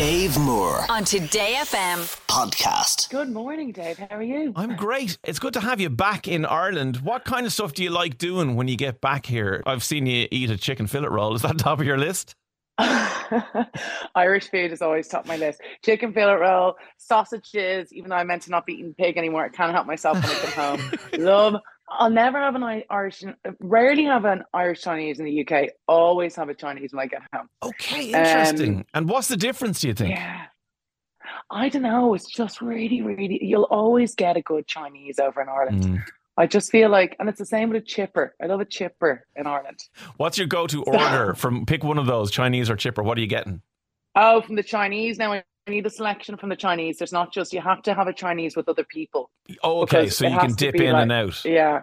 Dave Moore on Today FM. podcast. Good morning, Dave. How are you? I'm great. It's good to have you back in Ireland. What kind of stuff do you like doing when you get back here? I've seen you eat a chicken fillet roll. Is that top of your list? Irish food is always top of my list. Chicken fillet roll, sausages. Even though I meant to not be eating pig anymore, I can't help myself when I come home. Love. I'll never have an Irish. Rarely have an Irish Chinese in the UK. Always have a Chinese when I get home. Okay, interesting. Um, and what's the difference, do you think? Yeah. I don't know. It's just really, really. You'll always get a good Chinese over in Ireland. Mm. I just feel like, and it's the same with a chipper. I love a chipper in Ireland. What's your go to order from pick one of those, Chinese or chipper? What are you getting? Oh, from the Chinese. Now I need a selection from the Chinese. There's not just you have to have a Chinese with other people. Oh, okay. So you can dip in like- and out. Yeah.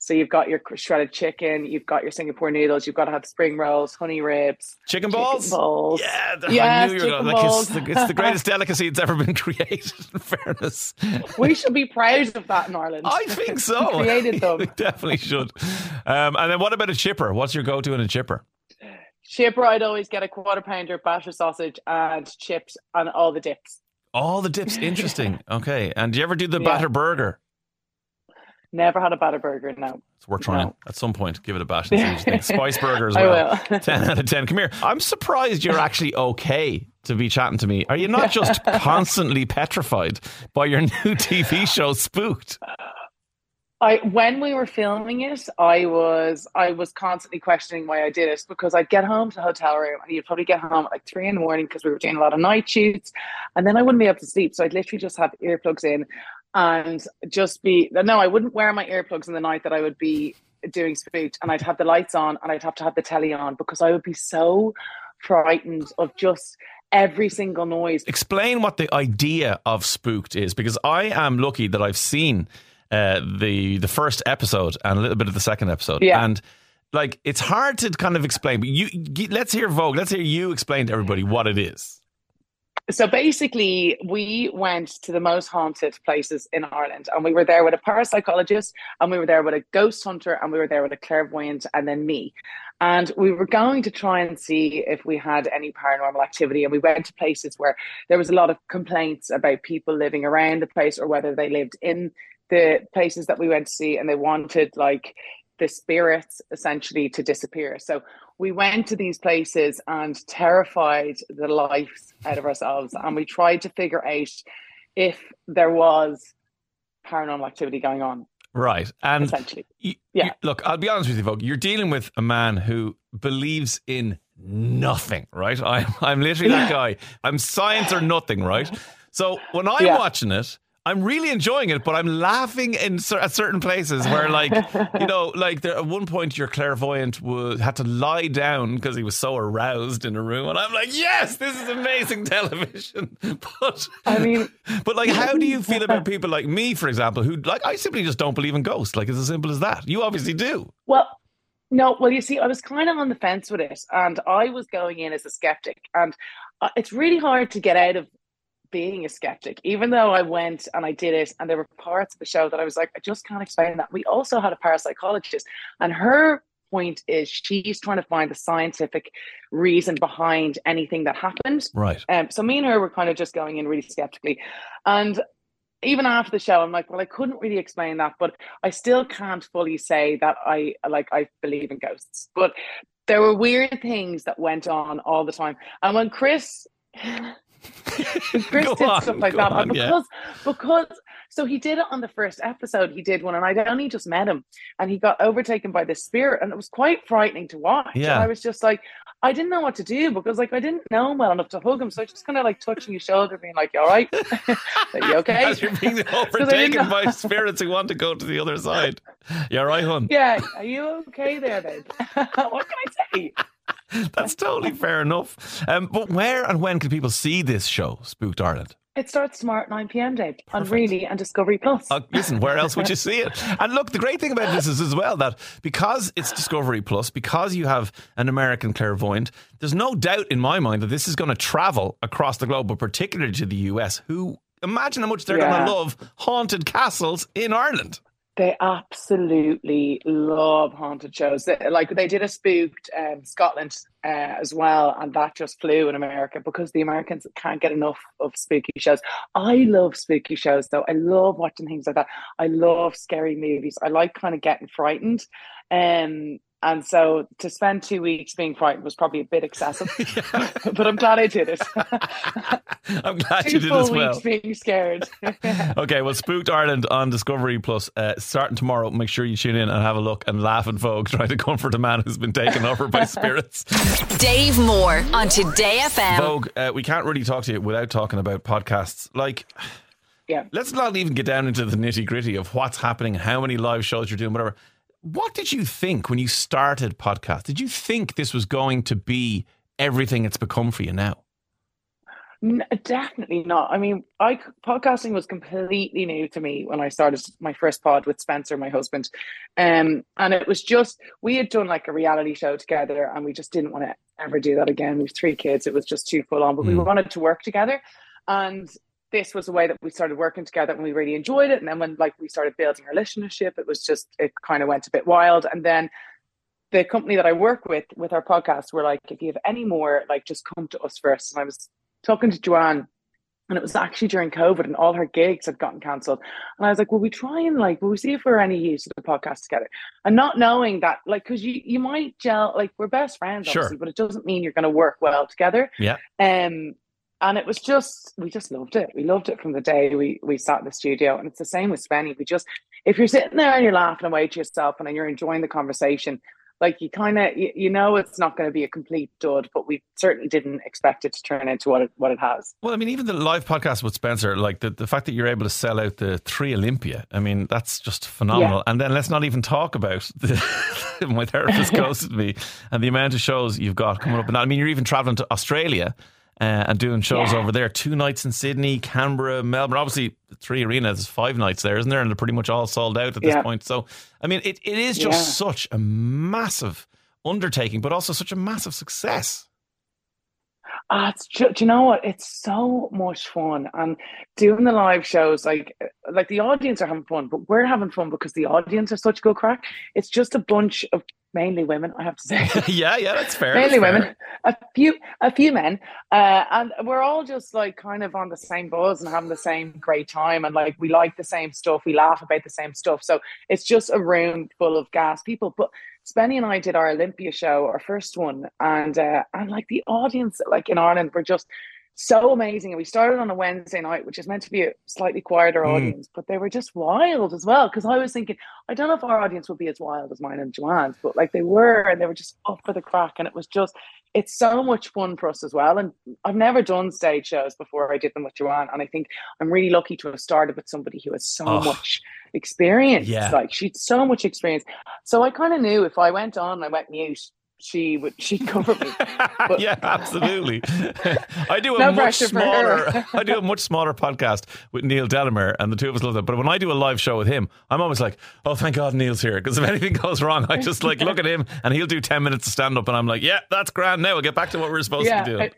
So you've got your shredded chicken, you've got your Singapore noodles, you've got to have spring rolls, honey ribs, Chicken chicken balls? balls. Yeah, Yes, knew you were chicken gonna, like it's balls. the, it's the greatest delicacy that's ever been created. In fairness, We should be proud of that in Ireland. I think so. We created them. we definitely should. Um, and then what about a chipper? What's your go to in a chipper? Chipper, I'd always get a quarter pounder, batter sausage, and chips, and all the dips. All the dips, interesting. Okay, and do you ever do the Yeah. batter burger? Never had a batter burger. No, It's worth trying No. at some point. Give it a bash. and see what you think. Spice burger as I well. will. 10 out of 10. Come here. I'm surprised you're actually okay to be chatting to me. Are you not just constantly petrified by your new TV show, Spooked? I when we were filming it, I was I was constantly questioning why I did it because I'd get home to the hotel room and you'd probably get home at like three in the morning because we were doing a lot of night shoots, and then I wouldn't be able to sleep. So I'd literally just have earplugs in and just be no, I wouldn't wear my earplugs in the night that I would be doing spooked, and I'd have the lights on and I'd have to have the telly on because I would be so frightened of just every single noise. Explain what the idea of Spooked is because I am lucky that I've seen uh, the the first episode and a little bit of the second episode. Yeah. And like it's hard to kind of explain, but you let's hear Vogue, let's hear you explain to everybody what it is. So basically, we went to the most haunted places in Ireland, and we were there with a parapsychologist, and we were there with a ghost hunter, and we were there with a clairvoyant, and then me. And we were going to try and see if we had any paranormal activity. And we went to places where there was a lot of complaints about people living around the place or whether they lived in the places that we went to see, and they wanted like the spirits essentially to disappear. So we went to these places and terrified the life out of ourselves and we tried to figure out if there was paranormal activity going on Right. And essentially you, Yeah. you- look, I'll be honest with you, Vogue. You're dealing with a man who believes in nothing, right? I'm, I'm literally that guy. I'm science or nothing, right? So when I'm Yeah. watching it, I'm really enjoying it, but I'm laughing in cer- at certain places where, like, you know, like there, at one point your clairvoyant had to lie down because he was so aroused in a room, and I'm like, yes, this is amazing television. But I mean but like, how do you feel about people like me, for example, who like I simply just don't believe in ghosts? Like, it's as simple as that. You obviously do. well no well you see I was kind of on the fence with it and I was going in as a skeptic and uh, it's really hard to get out of being a skeptic even though I went and I did it and there were parts of the show that I was like I just can't explain that we also had a parapsychologist and her point is she's trying to find the scientific reason behind anything that happened Right. Um, so me and her were kind of just going in really skeptically. And even after the show, I'm like, well, I couldn't really explain that, but I still can't fully say that I like I believe in ghosts. But there were weird things that went on all the time. And when Chris Chris did on, stuff like that, on, and yeah. because because so he did it on the first episode, he did one, and I'd only just met him, and he got overtaken by this spirit, and it was quite frightening to watch. Yeah. And I was just like, I didn't know what to do because like I didn't know him well enough to hug him. So I just kind of like touching his shoulder, being like, You all right? Are you okay? As you're being overtaken by spirits who want to go to the other side. You're right, hun. yeah, are you okay there then? what can I say? That's totally fair enough. Um, but where and when can people see this show, Spooked Ireland? It starts tomorrow at 9 p.m. Dave on Really and Discovery Plus. Uh, listen, where else would you see it? And look, the great thing about this is as well that because it's Discovery Plus, because you have an American clairvoyant, there's no doubt in my mind that this is going to travel across the globe, but particularly to the US, who imagine how much they're going to love haunted castles in Ireland. They absolutely love haunted shows. They, like they did a spooked um, Scotland uh, as well, and that just flew in America because the Americans can't get enough of spooky shows. I love spooky shows though. I love watching things like that. I love scary movies. I like kind of getting frightened. Um, and so to spend two weeks being frightened was probably a bit excessive, but I'm glad I did it. I'm glad two you did full as well. weeks being scared. Okay, well, Spooked Ireland on Discovery Plus uh, starting tomorrow. Make sure you tune in and have a look and laugh at Vogue trying to comfort a man who's been taken over by spirits. Dave Moore on Today FM. Vogue, uh, we can't really talk to you without talking about podcasts. Like, yeah. let's not even get down into the nitty gritty of what's happening, how many live shows you're doing, whatever. What did you think when you started podcast? Did you think this was going to be everything it's become for you now? N- definitely not. I mean, I podcasting was completely new to me when I started my first pod with Spencer, my husband, um, and it was just we had done like a reality show together, and we just didn't want to ever do that again. We have three kids; it was just too full on. But we Mm. wanted to work together, and this was a way that we started working together, and we really enjoyed it. And then when like we started building our listenership, it was just it kind of went a bit wild, and then the company that I work with with our podcast were like, if you have any more, like just come to us first. And I was talking to Joanne, and it was actually during COVID, and all her gigs had gotten cancelled. And I was like, "Will we try and like, will we see if we're any use to the podcast together?" And not knowing that, like, because you you might gel, like we're best friends, Sure. obviously, but it doesn't mean you're going to work well together. Yeah. Um, and it was just we just loved it. We loved it from the day we we sat in the studio, and it's the same with Spenny. We just if you're sitting there and you're laughing away to yourself and you're enjoying the conversation, like you kind of you, you know it's not going to be a complete dud, but we certainly didn't expect it to turn into what it what it has. Well, I mean, even the live podcast with Spencer, like the, the fact that you're able to sell out the three Olympia, I mean, that's just phenomenal. And then let's not even talk about the, my therapist ghosted me and the amount of shows you've got coming up. And I mean, you're even traveling to Australia uh, and doing shows Yeah. over there. Two nights in Sydney, Canberra, Melbourne. Obviously, three arenas, five nights there, isn't there? And they're pretty much all sold out at this Yeah. point. So, I mean, it, it is just Yeah. such a massive undertaking, but also such a massive success. Ah, it's ju- do you know what? It's so much fun, and doing the live shows, like like the audience are having fun, but we're having fun because the audience are such good crack. It's just a bunch of mainly women, I have to say. yeah, yeah, that's fair. mainly that's fair. women, a few, a few men, uh, and we're all just like kind of on the same buzz and having the same great time, and like we like the same stuff, we laugh about the same stuff. So it's just a room full of gas people. But Spenny and I did our Olympia show, our first one, and uh, and like the audience, like in Ireland, were just so amazing. And we started on a Wednesday night, which is meant to be a slightly quieter Mm. audience, but they were just wild as well. Because I was thinking, I don't know if our audience would be as wild as mine and Joanne's, but like they were, and they were just up for the crack. And it was just, it's so much fun for us as well. And I've never done stage shows before I did them with Joanne. And I think I'm really lucky to have started with somebody who has so Oh. much experience. Yeah. Like she'd so much experience. So I kind of knew if I went on and I went mute, she would she'd cover me. But- yeah, absolutely. I do a No much pressure for her. smaller. I do a much smaller podcast with Neil Delamere, and the two of us love that. But when I do a live show with him, I'm always like, "Oh, thank God Neil's here!" Because if anything goes wrong, I just like look at him, and he'll do ten minutes of stand up, and I'm like, "Yeah, that's grand. Now we'll get back to what we're supposed to do." I-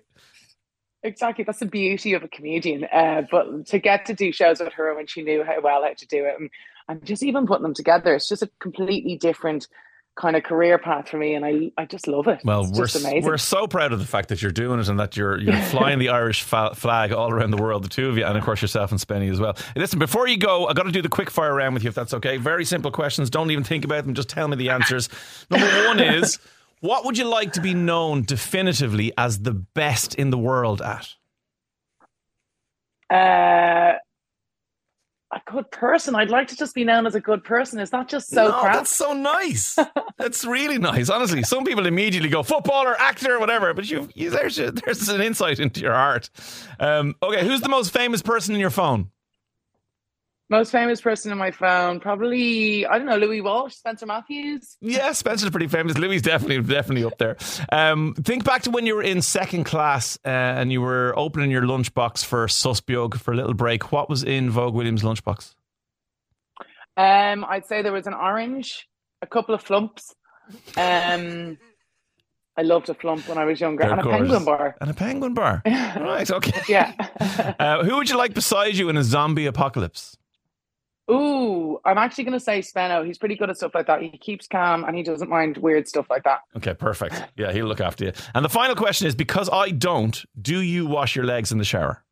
exactly. That's the beauty of a comedian. Uh, but to get to do shows with her when she knew how well how to do it, and, and just even putting them together, it's just a completely different kind of career path for me, and I I just love it. Well, it's we're we're so proud of the fact that you're doing it and that you're you're flying the Irish fa- flag all around the world, the two of you, and of course yourself and Spenny as well. Listen, before you go, I got to do the quick fire round with you, if that's okay. Very simple questions. Don't even think about them. Just tell me the answers. Number one is, what would you like to be known definitively as the best in the world at? uh, a good person. I'd like to just be known as a good person. Is that just so no, crap? that's so nice. that's really nice. Honestly, some people immediately go footballer, actor, whatever. But you, you there's there's an insight into your heart. Um, okay, who's the most famous person in your phone? Most famous person in my phone, probably I don't know, Louis Walsh, Spencer Matthews. Yeah, Spencer's pretty famous. Louis definitely definitely up there. Um, think back to when you were in second class uh, and you were opening your lunchbox for sos beag for a little break. What was in Vogue Williams' lunchbox? Um, I'd say there was an orange, a couple of flumps. Um, I loved a flump when I was younger, and a penguin bar. And a penguin bar. right, okay. Yeah. Uh, who would you like beside you in a zombie apocalypse? Ooh, I'm actually going to say Spenno. He's pretty good at stuff like that. He keeps calm and he doesn't mind weird stuff like that. Okay, perfect. Yeah, he'll look after you. And the final question is because I don't, do you wash your legs in the shower?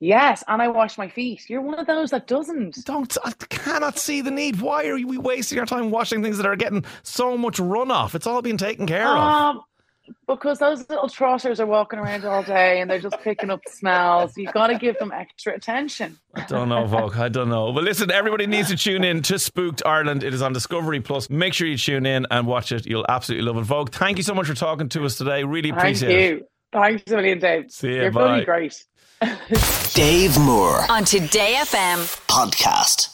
Yes, and I wash my feet. You're one of those that doesn't. Don't I cannot see the need. Why are we wasting our time washing things that are getting so much runoff? It's all being taken care of. Um, Because those little trotters are walking around all day and they're just picking up smells. You've got to give them extra attention. I don't know, Vogue. I don't know. But listen, everybody needs to tune in to Spooked Ireland. It is on Discovery Plus. Make sure you tune in and watch it. You'll absolutely love it. Vogue, thank you so much for talking to us today. Really appreciate Thank it. you. Thanks a million, Dave. See ya, You're bye. really great. Dave Moore On Today FM. podcast.